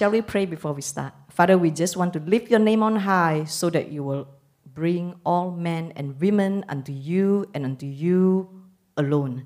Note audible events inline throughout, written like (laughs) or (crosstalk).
Shall we pray before we start? Father, we just want to lift your name on high so that you will bring all men and women unto you and unto you alone.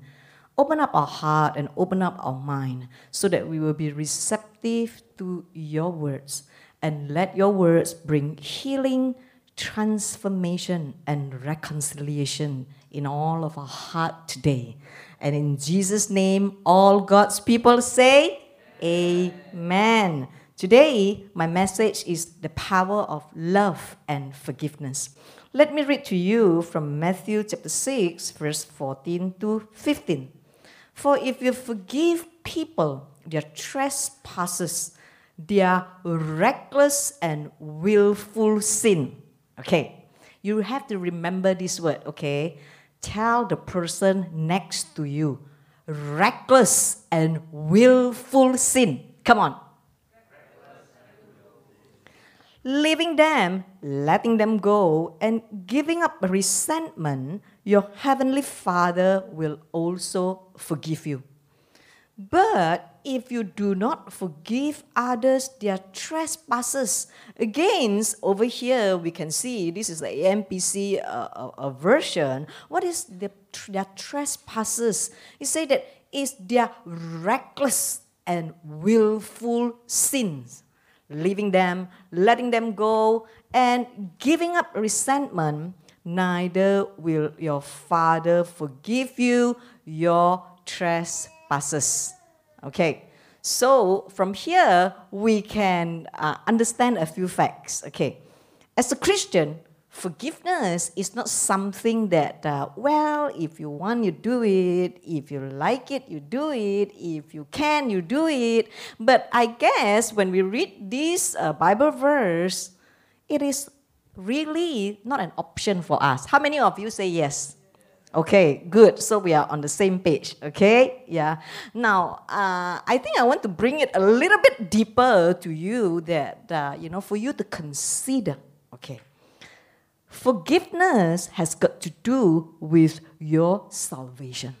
Open up our heart and open up our mind so that we will be receptive to your words and let your words bring healing, transformation, and reconciliation in all of our heart today. And in Jesus' name, all God's people say, Amen. Today, my message is the power of love and forgiveness. Let me read to you from Matthew chapter 6, verse 14 to 15. For if you forgive people their trespasses, their reckless and willful sin, okay, you have to remember this word, okay? Tell the person next to you, reckless and willful sin. Come on, leaving them, letting them go, and giving up resentment, your heavenly Father will also forgive you. But if you do not forgive others their trespasses, against over here we can see this is the AMPC uh, uh, version. What is the, their trespasses? It said that it's their reckless and willful sins leaving them, letting them go, and giving up resentment, neither will your Father forgive you your trespasses. Okay, so from here we can uh, understand a few facts. Okay, as a Christian, forgiveness is not something that, uh, well, if you want, you do it. If you like it, you do it. If you can, you do it. But I guess when we read this uh, Bible verse, it is really not an option for us. How many of you say yes? Okay, good. So we are on the same page. Okay, yeah. Now, uh, I think I want to bring it a little bit deeper to you that, uh, you know, for you to consider. Forgiveness has got to do with your salvation.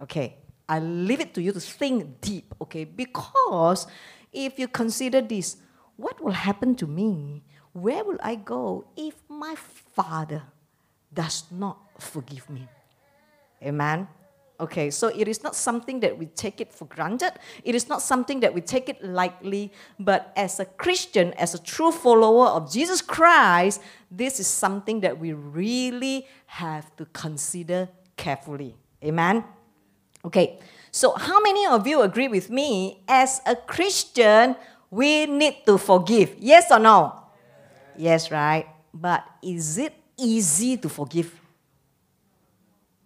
Okay, I leave it to you to think deep, okay? Because if you consider this, what will happen to me? Where will I go if my father does not forgive me? Amen. Okay, so it is not something that we take it for granted. It is not something that we take it lightly. But as a Christian, as a true follower of Jesus Christ, this is something that we really have to consider carefully. Amen? Okay, so how many of you agree with me? As a Christian, we need to forgive. Yes or no? Yes, yes right? But is it easy to forgive?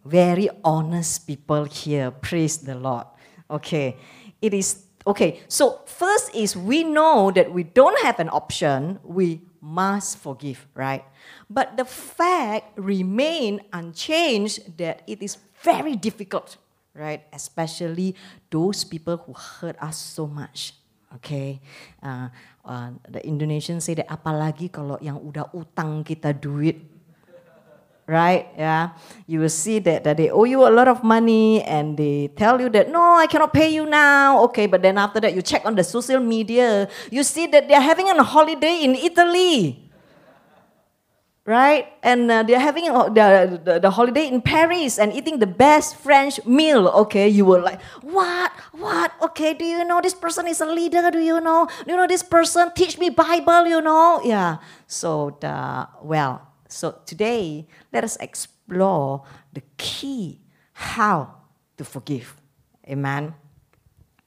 Very honest people here. Praise the Lord. Okay. It is okay. So first is we know that we don't have an option. We must forgive, right? But the fact remain unchanged that it is very difficult, right? Especially those people who hurt us so much. Okay, uh, uh, the Indonesians say that apalagi kalau yang udah utang kita duit right? Yeah, you will see that, that they owe you a lot of money and they tell you that no, I cannot pay you now. Okay, but then after that, you check on the social media, you see that they're having a holiday in Italy. Right? And uh, they're having the, the, the holiday in Paris and eating the best French meal. Okay, you were like, what? What? Okay, do you know this person is a leader? Do you know? Do you know this person teach me Bible? You know? Yeah. So, the, well, so today, let us explore the key how to forgive. Amen.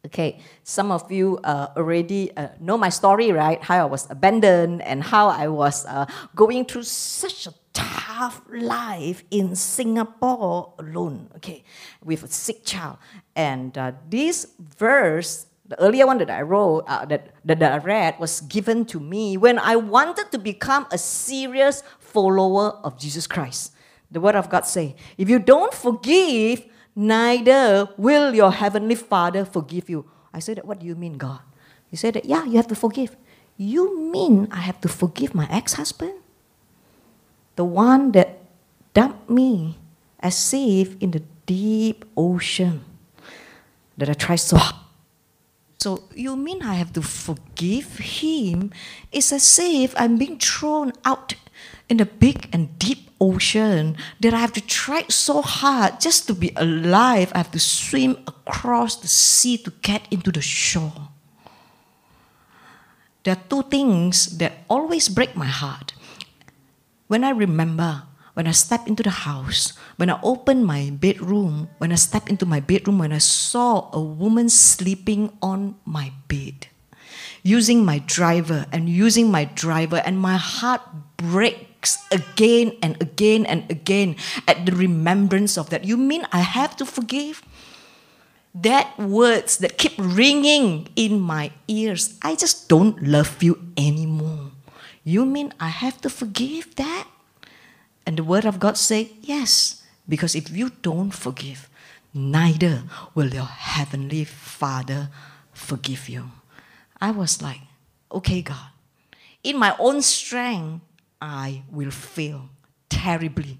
Okay, some of you uh, already uh, know my story, right? How I was abandoned and how I was uh, going through such a tough life in Singapore alone, okay, with a sick child. And uh, this verse, the earlier one that I wrote, uh, that, that I read, was given to me when I wanted to become a serious follower of Jesus Christ. The word of God say, if you don't forgive, neither will your heavenly Father forgive you. I said, what do you mean, God? He said that, yeah, you have to forgive. You mean I have to forgive my ex-husband? The one that dumped me as if in the deep ocean that I tried so hard. So you mean I have to forgive him? It's as if I'm being thrown out in a big and deep ocean that I have to try so hard just to be alive. I have to swim across the sea to get into the shore. There are two things that always break my heart. When I remember, when I step into the house, when I open my bedroom, when I step into my bedroom, when I saw a woman sleeping on my bed, using my driver and using my driver, and my heart breaks again and again and again at the remembrance of that. You mean I have to forgive? That words that keep ringing in my ears. I just don't love you anymore. You mean I have to forgive that? And the word of God say, yes, because if you don't forgive, neither will your heavenly Father forgive you. I was like, okay, God, in my own strength, I will fail terribly.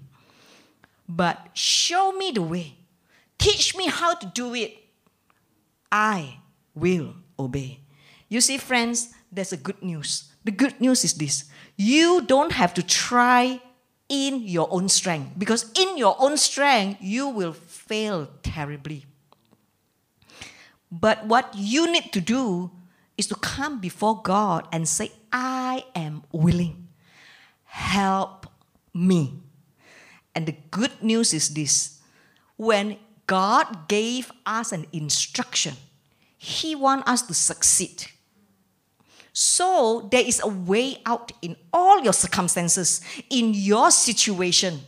But show me the way. Teach me how to do it. I will obey. You see, friends, there's a good news. The good news is this you don't have to try in your own strength because in your own strength, you will fail terribly. But what you need to do is to come before God and say, I am willing. Help me. And the good news is this when God gave us an instruction, He wants us to succeed. So there is a way out in all your circumstances, in your situation,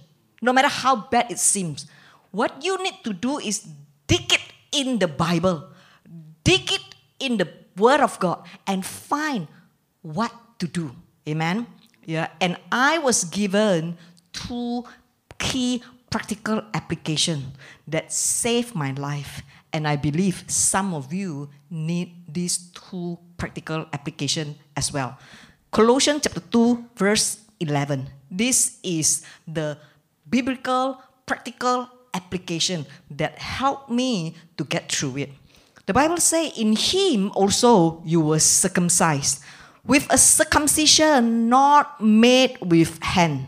no matter how bad it seems. What you need to do is dig it in the Bible, dig it in the Word of God, and find what to do. Amen. Yeah, and I was given two key practical application that saved my life and I believe some of you need these two practical application as well. Colossians chapter 2, verse 11. This is the biblical practical application that helped me to get through it. The Bible says, In him also you were circumcised, with a circumcision not made with hand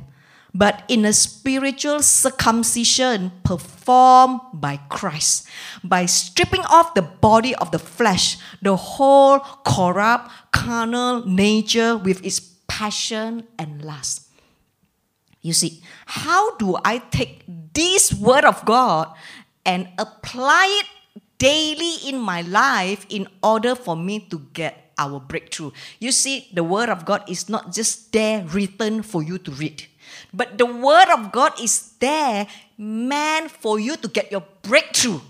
but in a spiritual circumcision performed by Christ, by stripping off the body of the flesh, the whole corrupt carnal nature with its passion and lust. You see, how do I take this word of God and apply it daily in my life in order for me to get our breakthrough? You see, the word of God is not just there written for you to read. But the word of God is there meant for you to get your breakthrough.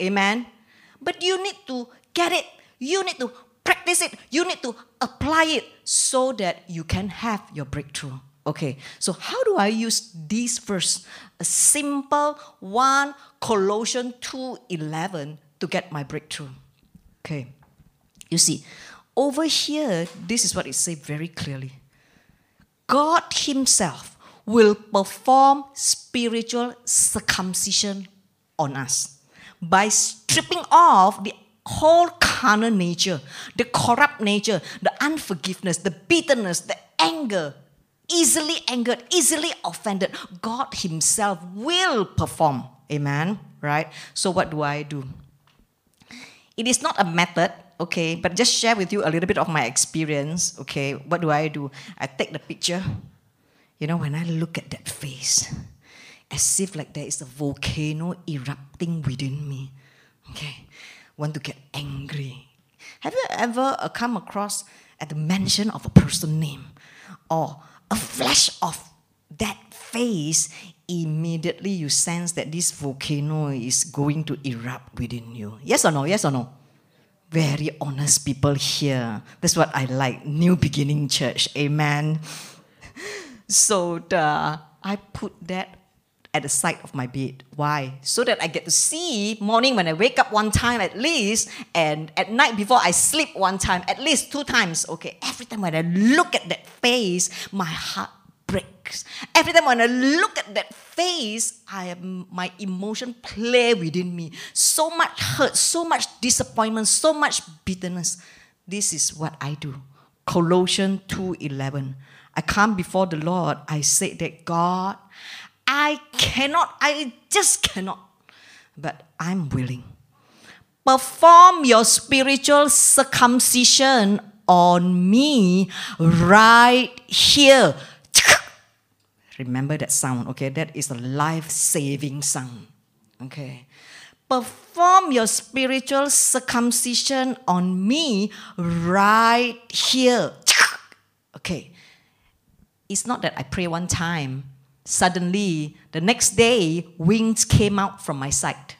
Amen. But you need to get it. You need to practice it. You need to apply it so that you can have your breakthrough. Okay, so how do I use this verse? A simple 1 Colossians 2:11 to get my breakthrough. Okay. You see, over here, this is what it says very clearly. God Himself will perform spiritual circumcision on us by stripping off the whole carnal nature, the corrupt nature, the unforgiveness, the bitterness, the anger, easily angered, easily offended. God Himself will perform. Amen. Right? So, what do I do? It is not a method, okay, but just share with you a little bit of my experience, okay. What do I do? I take the picture. You know, when I look at that face, as if like there is a volcano erupting within me, okay, want to get angry. Have you ever uh, come across at the mention of a person name or a flash of that face immediately you sense that this volcano is going to erupt within you. Yes or no? Yes or no? Very honest people here. That's what I like. New beginning church. Amen. So the, I put that at the side of my bed. Why? So that I get to see morning when I wake up one time at least, and at night before I sleep one time, at least two times. Okay, every time when I look at that face, my heart breaks. Every time when I look at that face, I my emotion play within me. So much hurt, so much disappointment, so much bitterness. This is what I do. Colossians 2:11. I come before the Lord. I say that God, I cannot, I just cannot, but I'm willing. Perform your spiritual circumcision on me right here. Remember that sound, okay? That is a life saving sound, okay? Perform your spiritual circumcision on me right here. (tsk) Okay. It's not that I pray one time, suddenly the next day wings came out from my sight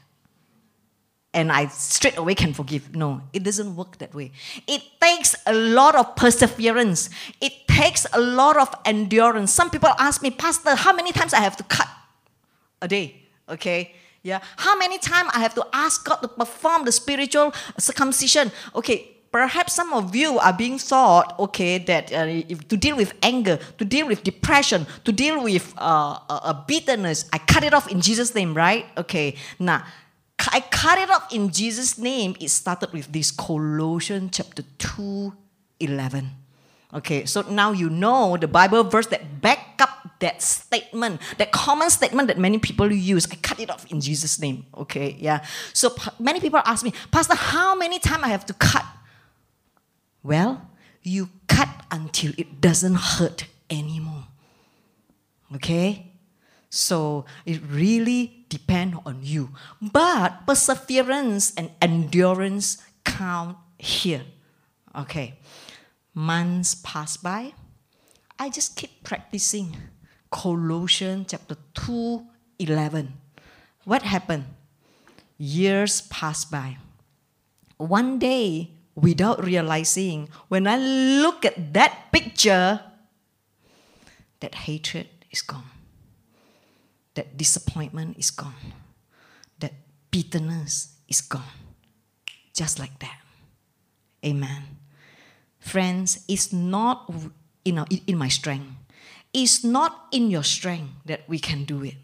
and I straight away can forgive. No, it doesn't work that way. It takes a lot of perseverance. It takes a lot of endurance. Some people ask me, Pastor, how many times I have to cut a day? Okay. Yeah. How many times I have to ask God to perform the spiritual circumcision? Okay. Perhaps some of you are being thought, okay, that uh, if, to deal with anger, to deal with depression, to deal with uh, uh, bitterness, I cut it off in Jesus' name, right? Okay. Now, I cut it off in Jesus' name. It started with this Colossians chapter 2, 11. Okay, so now you know the Bible verse that back up that statement, that common statement that many people use. I cut it off in Jesus' name. Okay, yeah. So many people ask me, Pastor, how many times I have to cut? Well, you cut until it doesn't hurt anymore. Okay? So it really depends on you. But perseverance and endurance count here. Okay. Months pass by. I just keep practicing. Colossians chapter 2, 11. What happened? Years pass by. One day, without realizing, when I look at that picture, that hatred is gone that disappointment is gone, that bitterness is gone. Just like that. Amen. Friends, it's not in, our, in my strength. It's not in your strength that we can do it,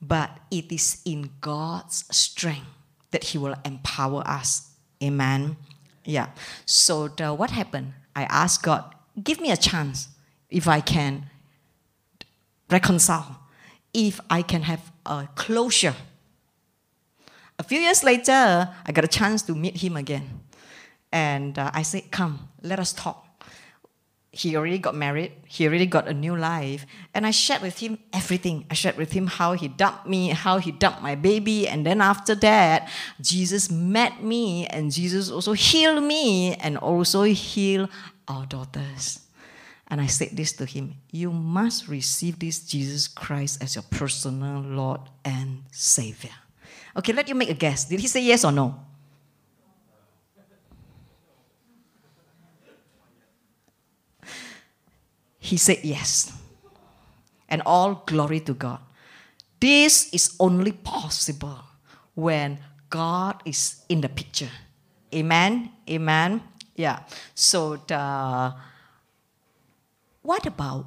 but it is in God's strength that He will empower us. Amen. Yeah. So the, what happened? I asked God, give me a chance if I can reconcile if I can have a closure. A few years later, I got a chance to meet him again. And uh, I said, Come, let us talk. He already got married, he already got a new life. And I shared with him everything. I shared with him how he dumped me, how he dumped my baby. And then after that, Jesus met me, and Jesus also healed me and also healed our daughters. And I said this to him You must receive this Jesus Christ as your personal Lord and Savior. Okay, let you make a guess. Did he say yes or no? He said yes. And all glory to God. This is only possible when God is in the picture. Amen. Amen. Yeah. So the what about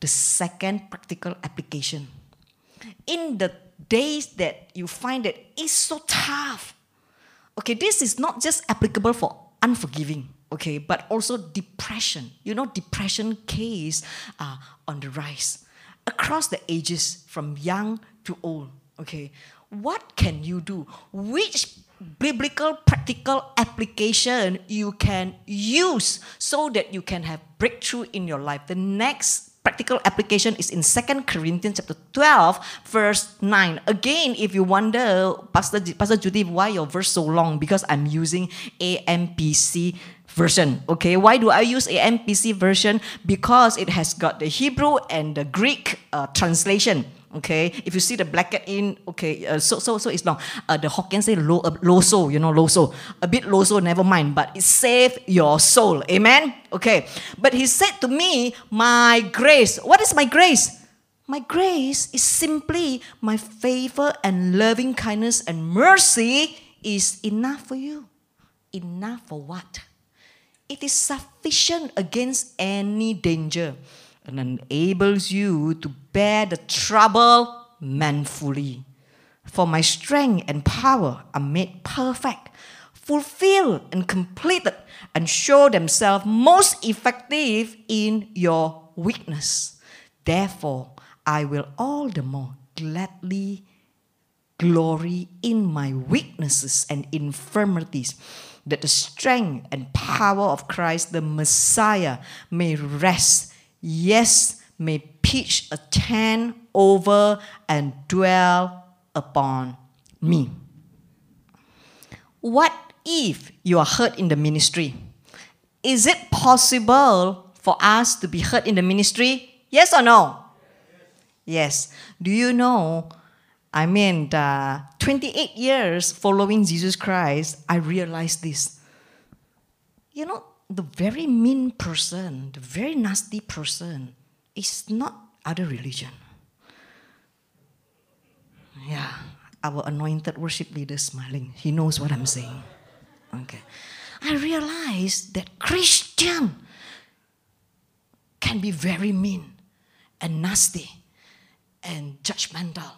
the second practical application? In the days that you find that it's so tough, okay, this is not just applicable for unforgiving, okay, but also depression. You know, depression case uh, on the rise across the ages from young to old, okay. What can you do? Which biblical practical application you can use so that you can have breakthrough in your life. The next practical application is in Second Corinthians chapter 12, verse 9. Again, if you wonder, Pastor, Pastor Judy, why your verse so long? Because I'm using AMPC version. Okay, why do I use AMPC version? Because it has got the Hebrew and the Greek uh, translation. Okay, if you see the bracket in, okay, uh, so so so it's long. Uh, the Hokkien say lo, uh, loso, you know, low loso. A bit low loso, never mind, but it save your soul. Amen. Okay, but he said to me, my grace. What is my grace? My grace is simply my favor and loving kindness and mercy is enough for you. Enough for what? It is sufficient against any danger and enables you to bear the trouble manfully. For my strength and power are made perfect, fulfilled, and completed, and show themselves most effective in your weakness. Therefore, I will all the more gladly glory in my weaknesses and infirmities, that the strength and power of Christ the Messiah may rest, yes, may pitch a tent over and dwell upon me. What if you are hurt in the ministry? Is it possible for us to be hurt in the ministry? Yes or no? Yes. Do you know? I mean, uh, 28 years following Jesus Christ, I realized this. You know, the very mean person, the very nasty person, is not other religion. Yeah, our anointed worship leader smiling. He knows what I'm saying. Okay. I realized that Christian can be very mean and nasty and judgmental.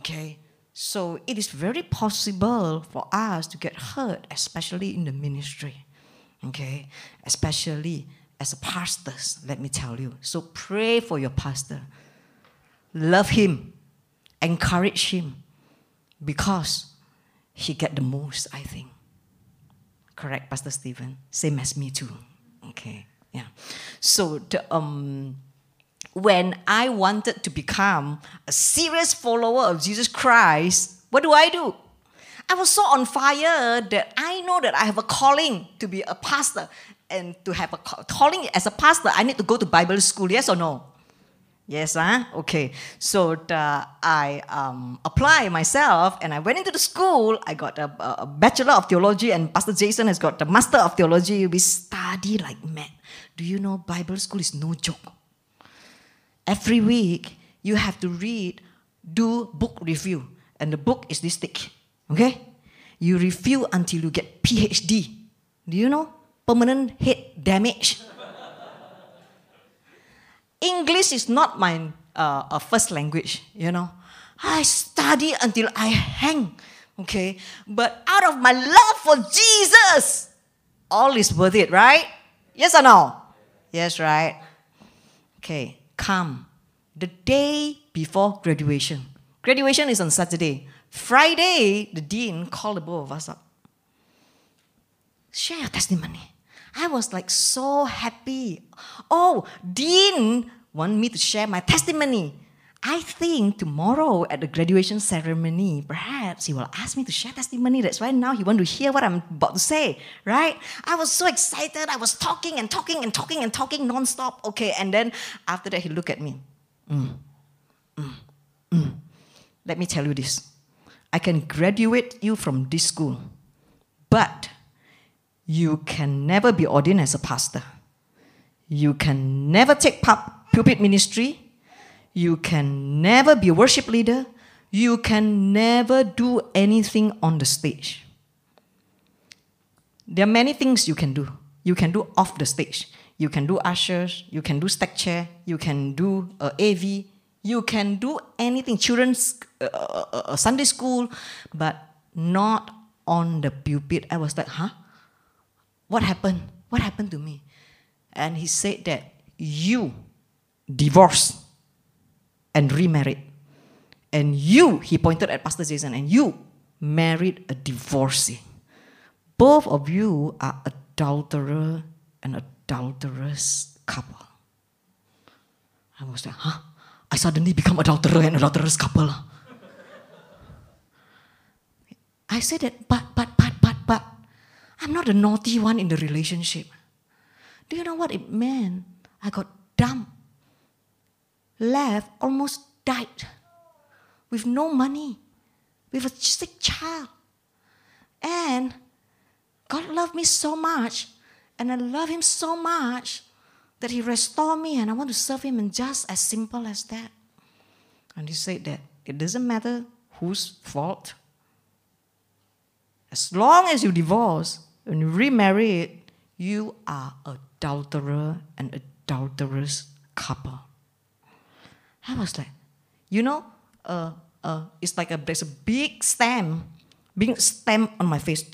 Okay? So it is very possible for us to get hurt, especially in the ministry. Okay? Especially as a pastors, let me tell you. So pray for your pastor. Love him. Encourage him. Because he get the most, I think. Correct, Pastor Stephen? Same as me too. Okay. Yeah. So the, um when I wanted to become a serious follower of Jesus Christ, what do I do? I was so on fire that I know that I have a calling to be a pastor. And to have a calling as a pastor, I need to go to Bible school, yes or no? Yes, huh? Okay. So the, I um, apply myself and I went into the school. I got a, a, Bachelor of Theology and Pastor Jason has got the Master of Theology. We study like mad. Do you know Bible school is no joke? Every week, you have to read, do book review. And the book is this thick. Okay? You review until you get PhD. Do you know? Permanent head damage. English is not my uh, first language, you know. I study until I hang, okay? But out of my love for Jesus, all is worth it, right? Yes or no? Yes, right? Okay come the day before graduation. Graduation is on Saturday. Friday, the dean called the both of us up. Share your testimony. I was like so happy. Oh, dean want me to share my testimony. I think tomorrow at the graduation ceremony, perhaps he will ask me to share testimony. That's why now he want to hear what I'm about to say, right? I was so excited. I was talking and talking and talking and talking nonstop. Okay, and then after that he looked at me. Mm, mm, mm. Let me tell you this. I can graduate you from this school, but you can never be ordained as a pastor. You can never take pulpit ministry you can never be a worship leader. You can never do anything on the stage. There are many things you can do. You can do off the stage. You can do ushers. You can do stack chair. You can do uh, AV. You can do anything, children's uh, uh, uh, uh, Sunday school, but not on the pulpit. I was like, huh? What happened? What happened to me? And he said that you divorced and remarried. And you, he pointed at Pastor Jason, and you married a divorcee. Both of you are adulterer and adulterous couple. I was like, huh? I suddenly become adulterer and adulterous couple. I said that, but, but, but, but, but, I'm not the naughty one in the relationship. Do you know what it meant? I got dumped left, almost died with no money, with a sick child. And God loved me so much, and I love Him so much that He restored me, and I want to serve Him, and just as simple as that. And He said that it doesn't matter whose fault. As long as you divorce and you remarry it, you are adulterer and adulterous couple. I was like, you know, uh, uh, it's like a, there's a big stamp being stamped on my face.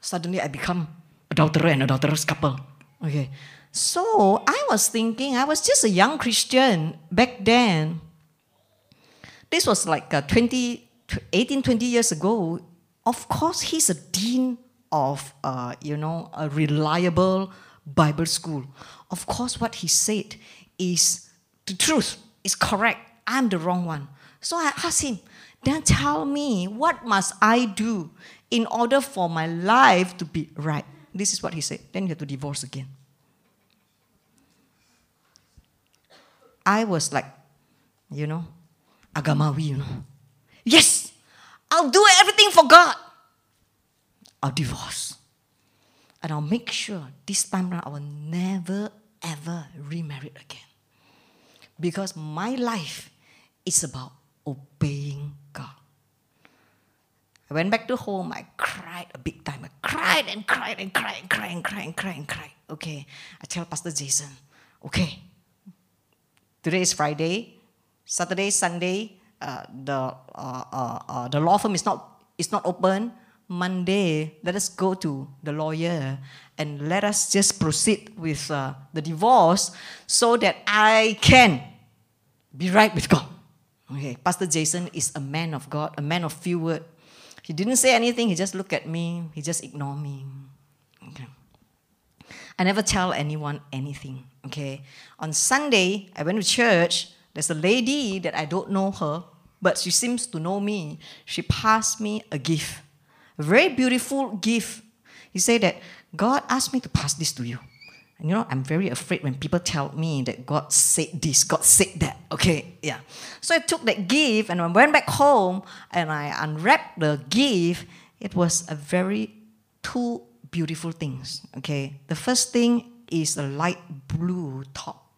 Suddenly I become adulterer and adulterous couple. Okay. So I was thinking, I was just a young Christian back then. This was like uh, 20, 18, 20 years ago. Of course, he's a dean of, uh, you know, a reliable Bible school. Of course, what he said is the truth, is correct. I'm the wrong one. So I asked him, then tell me, what must I do in order for my life to be right? This is what he said. Then you have to divorce again. I was like, you know, agamawi, you know. Yes, I'll do everything for God. I'll divorce. And I'll make sure this time around I will never ever remarry again. Because my life is about obeying God. I went back to home, I cried a big time. I cried and cried and cried and cried and cried and cried and cried. Okay. I tell Pastor Jason, okay, today is Friday, Saturday, Sunday, uh, the, uh, uh, uh, the law firm is not, is not open. Monday, let us go to the lawyer and let us just proceed with uh, the divorce so that I can be right with God. Okay, Pastor Jason is a man of God, a man of few words. He didn't say anything, he just looked at me, he just ignored me. I never tell anyone anything. Okay. On Sunday, I went to church. There's a lady that I don't know her, but she seems to know me. She passed me a gift, a very beautiful gift. He said that God asked me to pass this to you. And you know, I'm very afraid when people tell me that God said this, God said that. Okay, yeah. So I took that gift and I went back home and I unwrapped the gift. It was a very two beautiful things. Okay, the first thing is a light blue top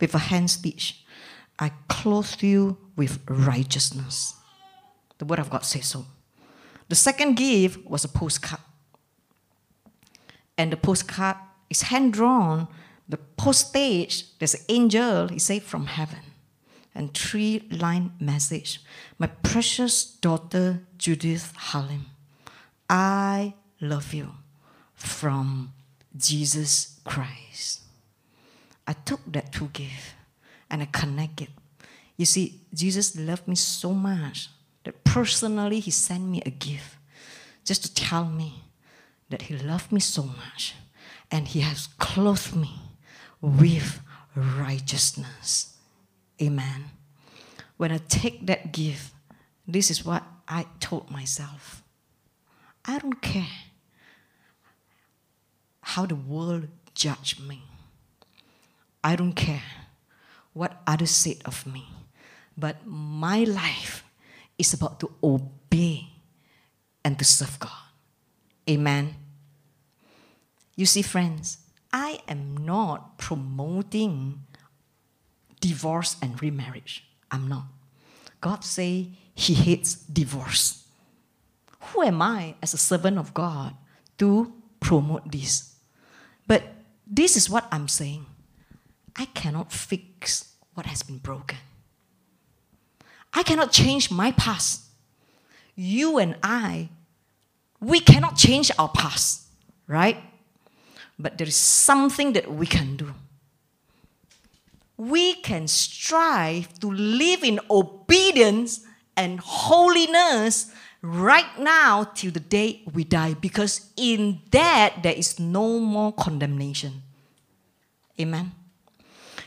with a hand stitch. I clothe you with righteousness. The word of God says so. The second gift was a postcard. And the postcard is hand drawn. The postage, there's an angel, he said, from heaven. And three line message My precious daughter Judith Halim, I love you from Jesus Christ. I took that two gift and I connect it. You see, Jesus loved me so much that personally he sent me a gift just to tell me that he loved me so much and he has clothed me with righteousness. Amen. When I take that gift, this is what I told myself. I don't care how the world judge me. I don't care what others said of me. But my life is about to obey and to serve God. Amen. You see, friends, I am not promoting divorce and remarriage. I'm not. God say he hates divorce. Who am I as a servant of God to promote this? But this is what I'm saying. I cannot fix what has been broken. I cannot change my past. You and I, we cannot change our past, right? But there is something that we can do. We can strive to live in obedience and holiness right now till the day we die because in that there is no more condemnation. Amen.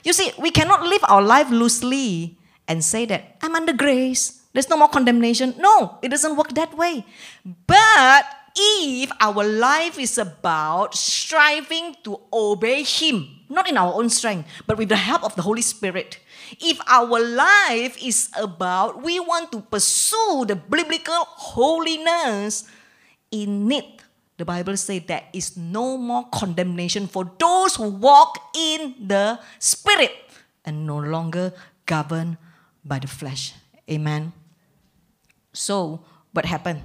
You see, we cannot live our life loosely and say that I'm under grace, there's no more condemnation. No, it doesn't work that way. But if our life is about striving to obey Him, not in our own strength, but with the help of the Holy Spirit, if our life is about we want to pursue the biblical holiness, in it, the Bible says there is no more condemnation for those who walk in the Spirit and no longer governed by the flesh. Amen. So, what happened?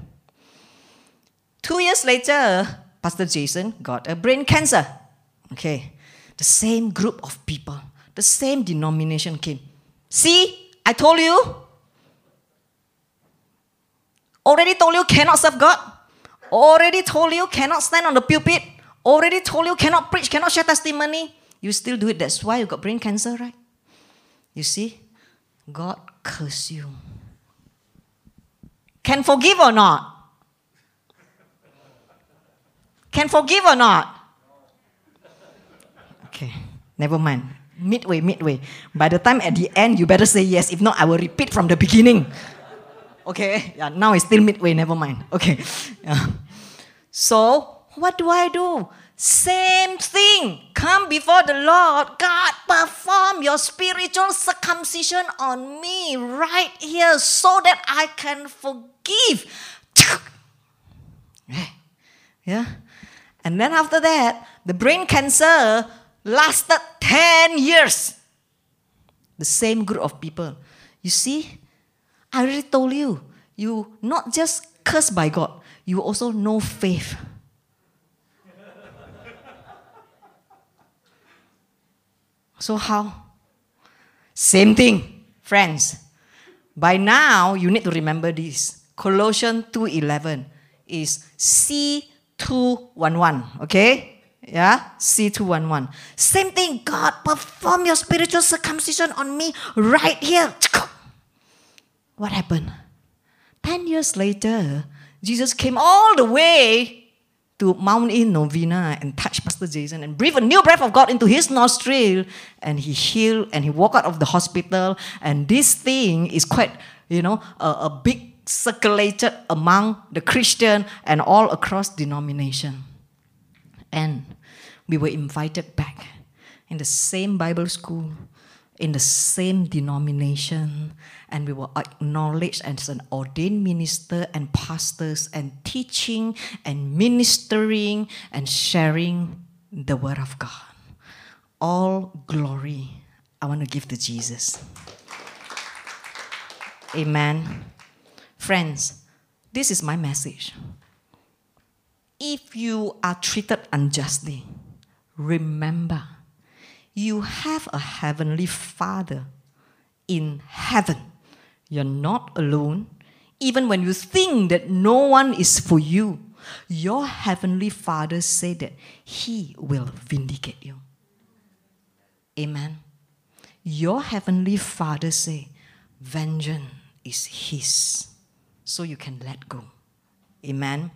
Two years later, Pastor Jason got a brain cancer. Okay, the same group of people, the same denomination came. See, I told you. Already told you cannot serve God. Already told you cannot stand on the pulpit. Already told you cannot preach, cannot share testimony. You still do it. That's why you got brain cancer, right? You see, God curse you. Can forgive or not? Can forgive or not? Okay, never mind. Midway, midway. By the time at the end, you better say yes. If not, I will repeat from the beginning. Okay, yeah, now it's still midway, never mind. Okay. Yeah. So, what do I do? Same thing. Come before the Lord. God, perform your spiritual circumcision on me right here so that I can forgive. Yeah. And then after that, the brain cancer lasted 10 years. The same group of people. You see, I already told you, you not just cursed by God, you also know faith. (laughs) so how? Same thing, friends. By now, you need to remember this. Colossians 2.11 is C211, okay? Yeah, C211. Same thing, God, perform your spiritual circumcision on me right here. What happened? Ten years later, Jesus came all the way to Mount in Novena and touched Pastor Jason and breathed a new breath of God into his nostril and he healed and he walked out of the hospital. And this thing is quite, you know, a, a big circulated among the Christian and all across denomination. And we were invited back in the same Bible school, in the same denomination, and we were acknowledged as an ordained minister and pastors and teaching and ministering and sharing the word of God. All glory I want to give to Jesus. Amen. Friends, this is my message. If you are treated unjustly, remember you have a heavenly Father in heaven. You're not alone. Even when you think that no one is for you, your heavenly Father said that He will vindicate you. Amen. Your heavenly Father say, vengeance is His so you can let go. Amen.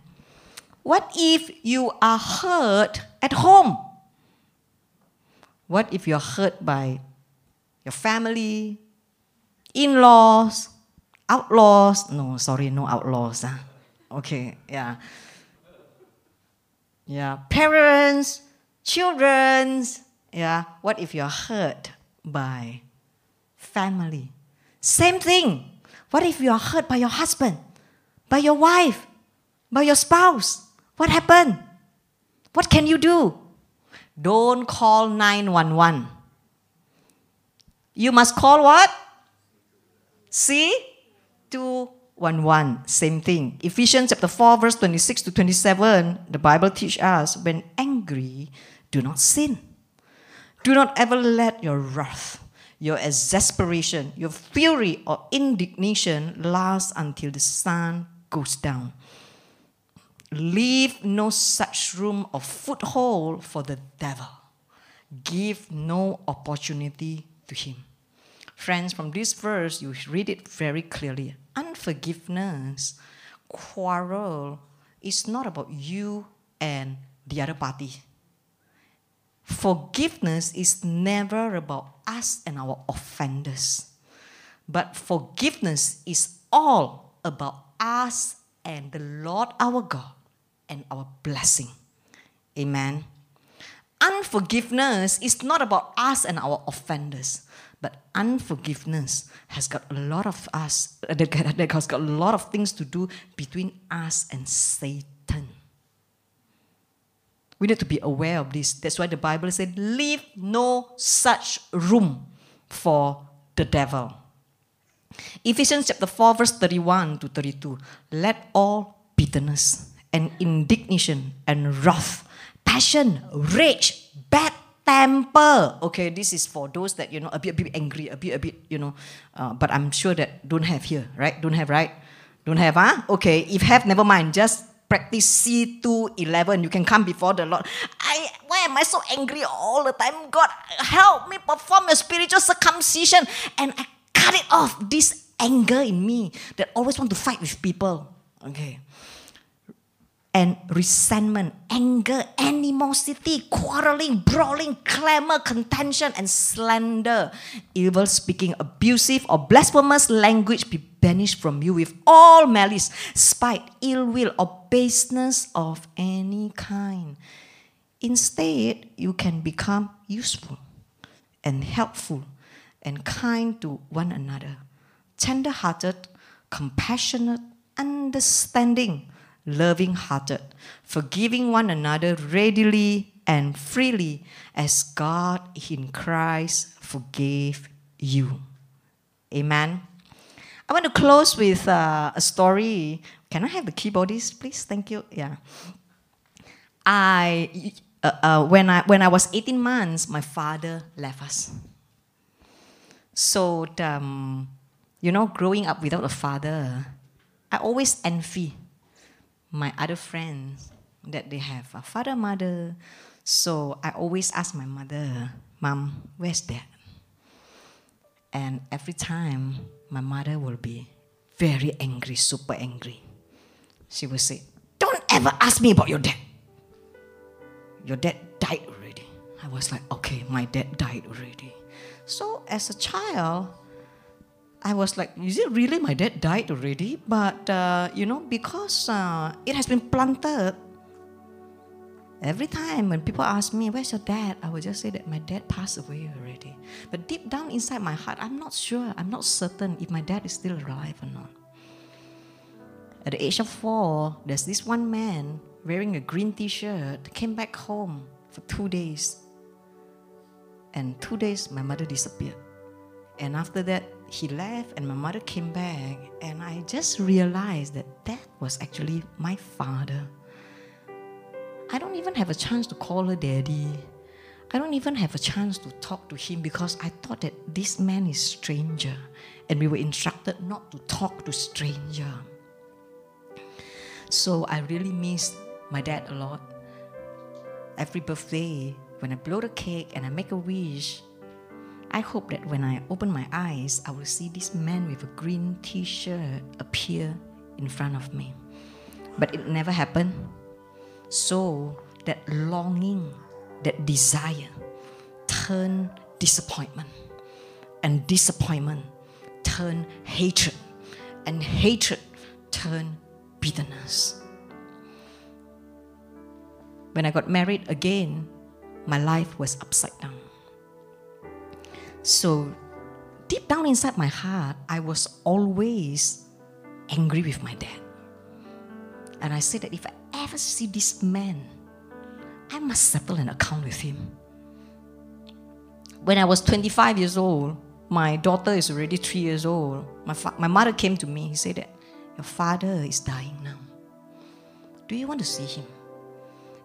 What if you are hurt at home? What if you're hurt by your family, in laws, outlaws? No, sorry, no outlaws. Huh? Okay, yeah. Yeah, parents, children. Yeah, what if you're hurt by family? Same thing. What if you are hurt by your husband, by your wife, by your spouse? What happened? What can you do? Don't call 911. You must call what? C 211. Same thing. Ephesians chapter 4, verse 26 to 27, the Bible teaches us when angry, do not sin. Do not ever let your wrath your exasperation, your fury or indignation lasts until the sun goes down. Leave no such room or foothold for the devil. Give no opportunity to him. Friends, from this verse, you read it very clearly. Unforgiveness, quarrel, is not about you and the other party Forgiveness is never about us and our offenders, but forgiveness is all about us and the Lord our God and our blessing. Amen. Unforgiveness is not about us and our offenders, but unforgiveness has got a lot of us, (laughs) that has got a lot of things to do between us and Satan. We need to be aware of this. That's why the Bible said, leave no such room for the devil. Ephesians chapter 4, verse 31 to 32. Let all bitterness and indignation and wrath, passion, rage, bad temper. Okay, this is for those that you know a bit, a bit angry, a bit, a bit, you know. Uh, but I'm sure that don't have here, right? Don't have, right? Don't have, huh? Okay, if have, never mind. Just practice C211. You can come before the Lord. I why am I so angry all the time? God, help me perform a spiritual circumcision. And I cut it off. This anger in me that always want to fight with people. Okay and resentment, anger, animosity, quarreling, brawling, clamor, contention, and slander, evil speaking, abusive or blasphemous language be banished from you with all malice, spite, ill will, or baseness of any kind. Instead, you can become useful and helpful and kind to one another, tender hearted, compassionate, understanding loving hearted, forgiving one another readily and freely as God in Christ forgave you. Amen. I want to close with uh, a story. Can I have the keyboardist, please? Thank you. Yeah. I, uh, uh, when, I, when I was 18 months, my father left us. So, um, you know, growing up without a father, I always envy my other friends that they have a father, mother. So I always ask my mother, Mom, where's dad? And every time my mother will be very angry, super angry. She will say, Don't ever ask me about your dad. Your dad died already. I was like, Okay, my dad died already. So as a child, I was like, is it really my dad died already? But, uh, you know, because uh, it has been planted, every time when people ask me, where's your dad? I would just say that my dad passed away already. But deep down inside my heart, I'm not sure, I'm not certain if my dad is still alive or not. At the age of four, there's this one man wearing a green t shirt came back home for two days. And two days, my mother disappeared. And after that, he left and my mother came back and I just realized that that was actually my father. I don't even have a chance to call her daddy. I don't even have a chance to talk to him because I thought that this man is stranger and we were instructed not to talk to stranger. So I really miss my dad a lot. Every birthday, when I blow the cake and I make a wish, I hope that when I open my eyes, I will see this man with a green t shirt appear in front of me. But it never happened. So that longing, that desire, turned disappointment. And disappointment turned hatred. And hatred turned bitterness. When I got married again, my life was upside down. So, deep down inside my heart, I was always angry with my dad. And I said that if I ever see this man, I must settle an account with him. When I was 25 years old, my daughter is already three years old. My, fa- my mother came to me. He said that your father is dying now. Do you want to see him?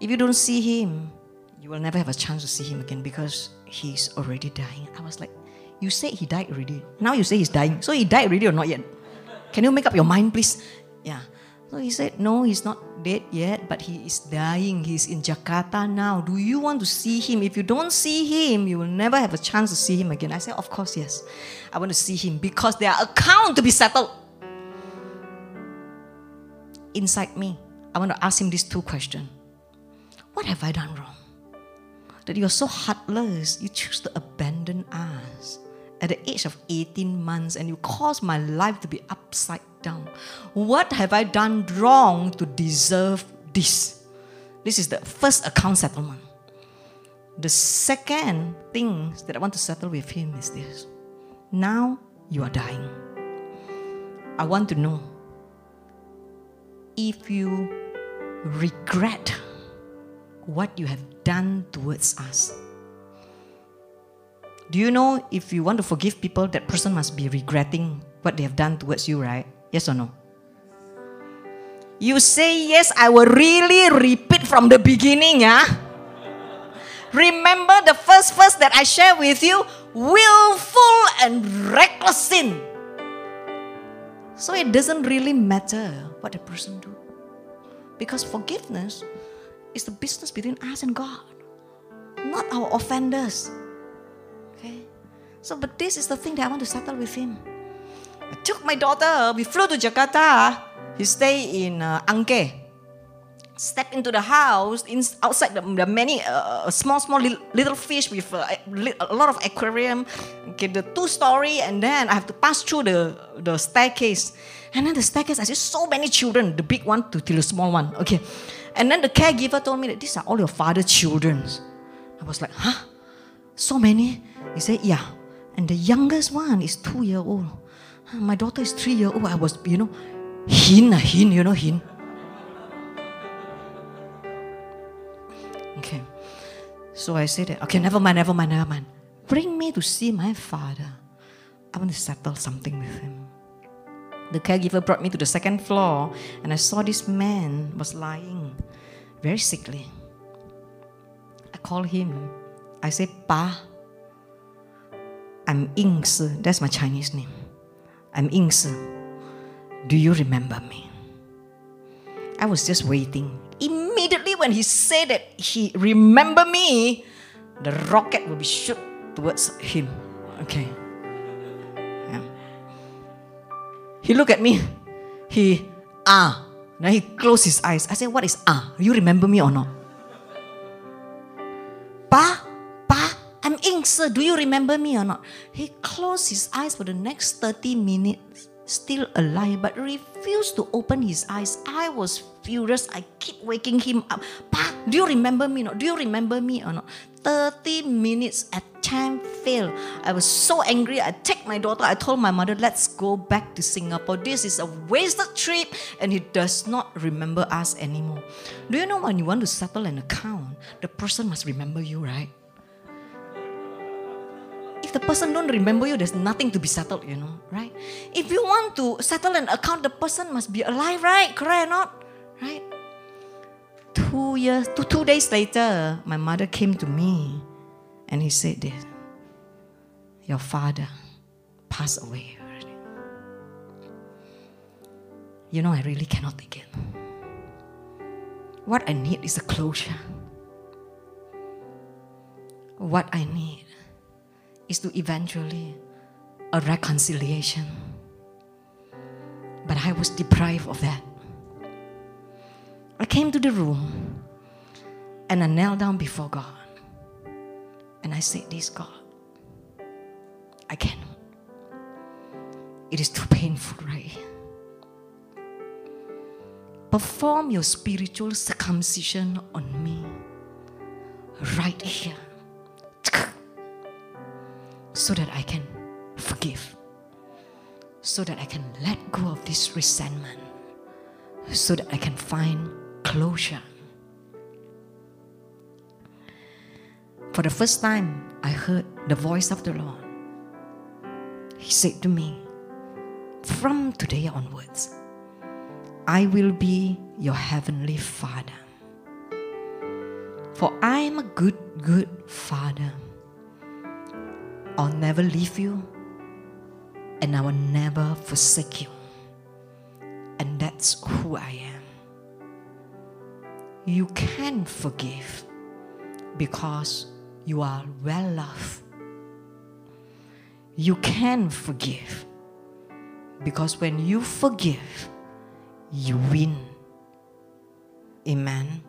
If you don't see him, you will never have a chance to see him again because he's already dying. I was like, you said he died already. Now you say he's dying. So he died already or not yet? Can you make up your mind, please? Yeah. So he said, no, he's not dead yet, but he is dying. He's in Jakarta now. Do you want to see him? If you don't see him, you will never have a chance to see him again. I said, of course, yes. I want to see him because there are accounts to be settled. Inside me, I want to ask him these two questions. What have I done wrong? That you're so heartless, you choose to abandon us at the age of 18 months and you cause my life to be upside down. What have I done wrong to deserve this? This is the first account settlement. The second thing that I want to settle with him is this. Now you are dying. I want to know if you regret what you have done towards us. Do you know if you want to forgive people, that person must be regretting what they have done towards you, right? Yes or no? You say yes, I will really repeat from the beginning, yeah? Remember the first verse that I share with you? Willful and reckless sin. So it doesn't really matter what a person do. Because forgiveness is the business between us and God, not our offenders. Okay? So, but this is the thing that I want to settle with him. I took my daughter, we flew to Jakarta. He stay in uh, Angke. Step into the house, in, outside the, the many uh, small, small little, fish with uh, a lot of aquarium. Okay, the two story, and then I have to pass through the, the staircase. And then the staircase, I see so many children, the big one to, to the small one. Okay. And then the caregiver told me that these are all your father's children. I was like, huh? So many? He said, yeah. And the youngest one is two year old. My daughter is three year old. I was, you know, hin, hin, you know, hin. Okay. So I said okay, never mind, never mind, never mind. Bring me to see my father. I want to settle something with him. The caregiver brought me to the second floor and I saw this man was lying very sickly. I called him. I said, Pa, I'm Ying Si. That's my Chinese name. I'm Ying Si. Do you remember me? I was just waiting. Immediately when he said that he remember me, the rocket will be shot towards him. Okay. Yeah. He looked at me. He ah. Then he closed his eyes. I said, What is ah? You remember me or not? Pa, Pa, I'm Ying Si. Do you remember me or not? He closed his eyes for the next 30 minutes, still alive, but refused to open his eyes. I was furious. I keep waking him up. Pa, do you remember me or not? Do you remember me or not? 30 minutes at time failed. I was so angry. I take my daughter. I told my mother, let's go back to Singapore. This is a wasted trip and he does not remember us anymore. Do you know when you want to settle an account, the person must remember you, right? If the person don't remember you, there's nothing to be settled, you know, right? If you want to settle an account, the person must be alive, right? Correct or not? Right? Two years, two, two days later, my mother came to me and he said this Your father passed away already. You know, I really cannot take it. What I need is a closure. What I need is to eventually a reconciliation. But I was deprived of that. I came to the room and I knelt down before God. And I said, This God, I cannot. It is too painful, right? Perform your spiritual circumcision on me right here so that I can forgive, so that I can let go of this resentment, so that I can find closure. For the first time, I heard the voice of the Lord. He said to me, From today onwards, I will be your heavenly Father. For I am a good, good Father. I'll never leave you and I will never forsake you. And that's who I am. You can forgive because you are well loved. You can forgive because when you forgive, you win. Amen.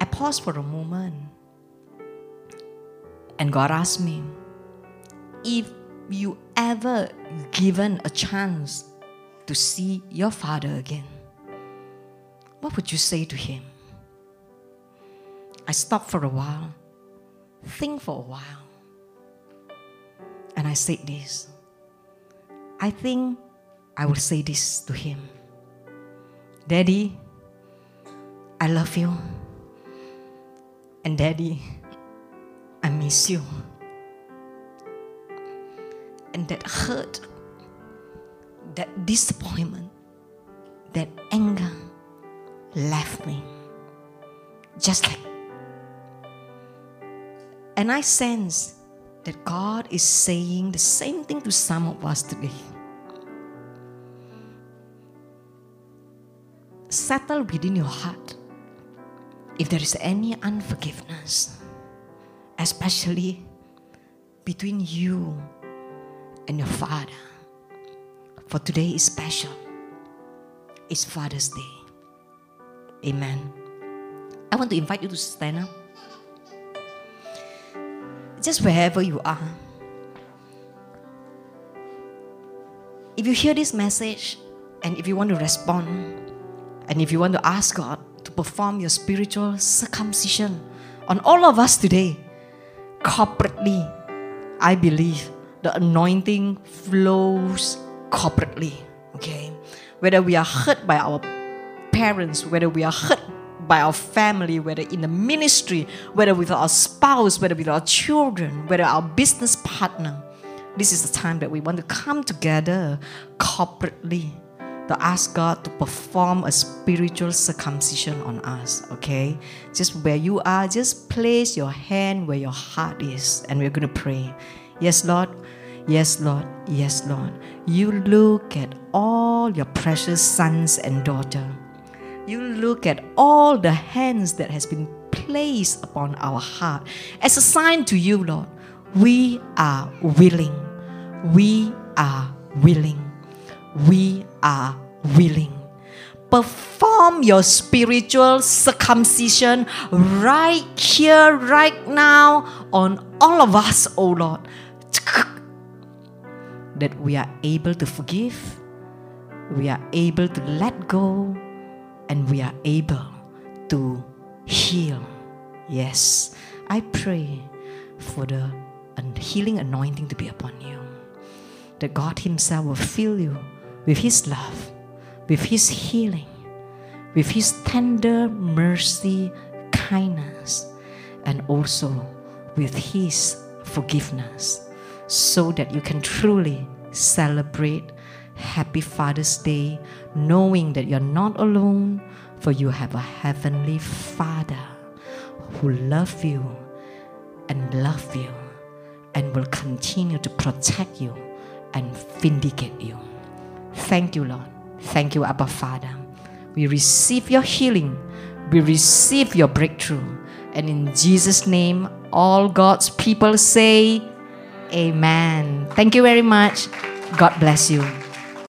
I pause for a moment and God asked me, if you ever given a chance to see your father again, what would you say to him? I stopped for a while, think for a while, and I said this. I think I will say this to him Daddy, I love you. And Daddy, I miss you. And that hurt, that disappointment, that anger left me. Just like And I sense that God is saying the same thing to some of us today. Settle within your heart if there is any unforgiveness, especially between you and your father. For today is special. It's Father's Day. Amen. I want to invite you to stand up. Just wherever you are. If you hear this message and if you want to respond, and if you want to ask God to perform your spiritual circumcision on all of us today, corporately, I believe the anointing flows corporately. Okay? Whether we are hurt by our parents, whether we are hurt by our family, whether in the ministry, whether with our spouse, whether with our children, whether our business partner, this is the time that we want to come together corporately to ask God to perform a spiritual circumcision on us, okay? Just where you are, just place your hand where your heart is, and we're going to pray. Yes, Lord. Yes, Lord. Yes, Lord. You look at all your precious sons and daughters. You look at all the hands that has been placed upon our heart as a sign to you, Lord. We are willing. We are willing we are willing. Perform your spiritual circumcision right here, right now, on all of us, O oh Lord. That we are able to forgive, we are able to let go, and we are able to heal. Yes, I pray for the healing anointing to be upon you. That God Himself will fill you with His love, with His healing, with His tender mercy, kindness, and also with His forgiveness, so that you can truly celebrate Happy Father's Day, knowing that you're not alone, for you have a heavenly Father who loves you and loves you and will continue to protect you and vindicate you. Thank you, Lord. Thank you, Abba Father. We receive your healing. We receive your breakthrough. And in Jesus' name, all God's people say, Amen. Thank you very much. God bless you.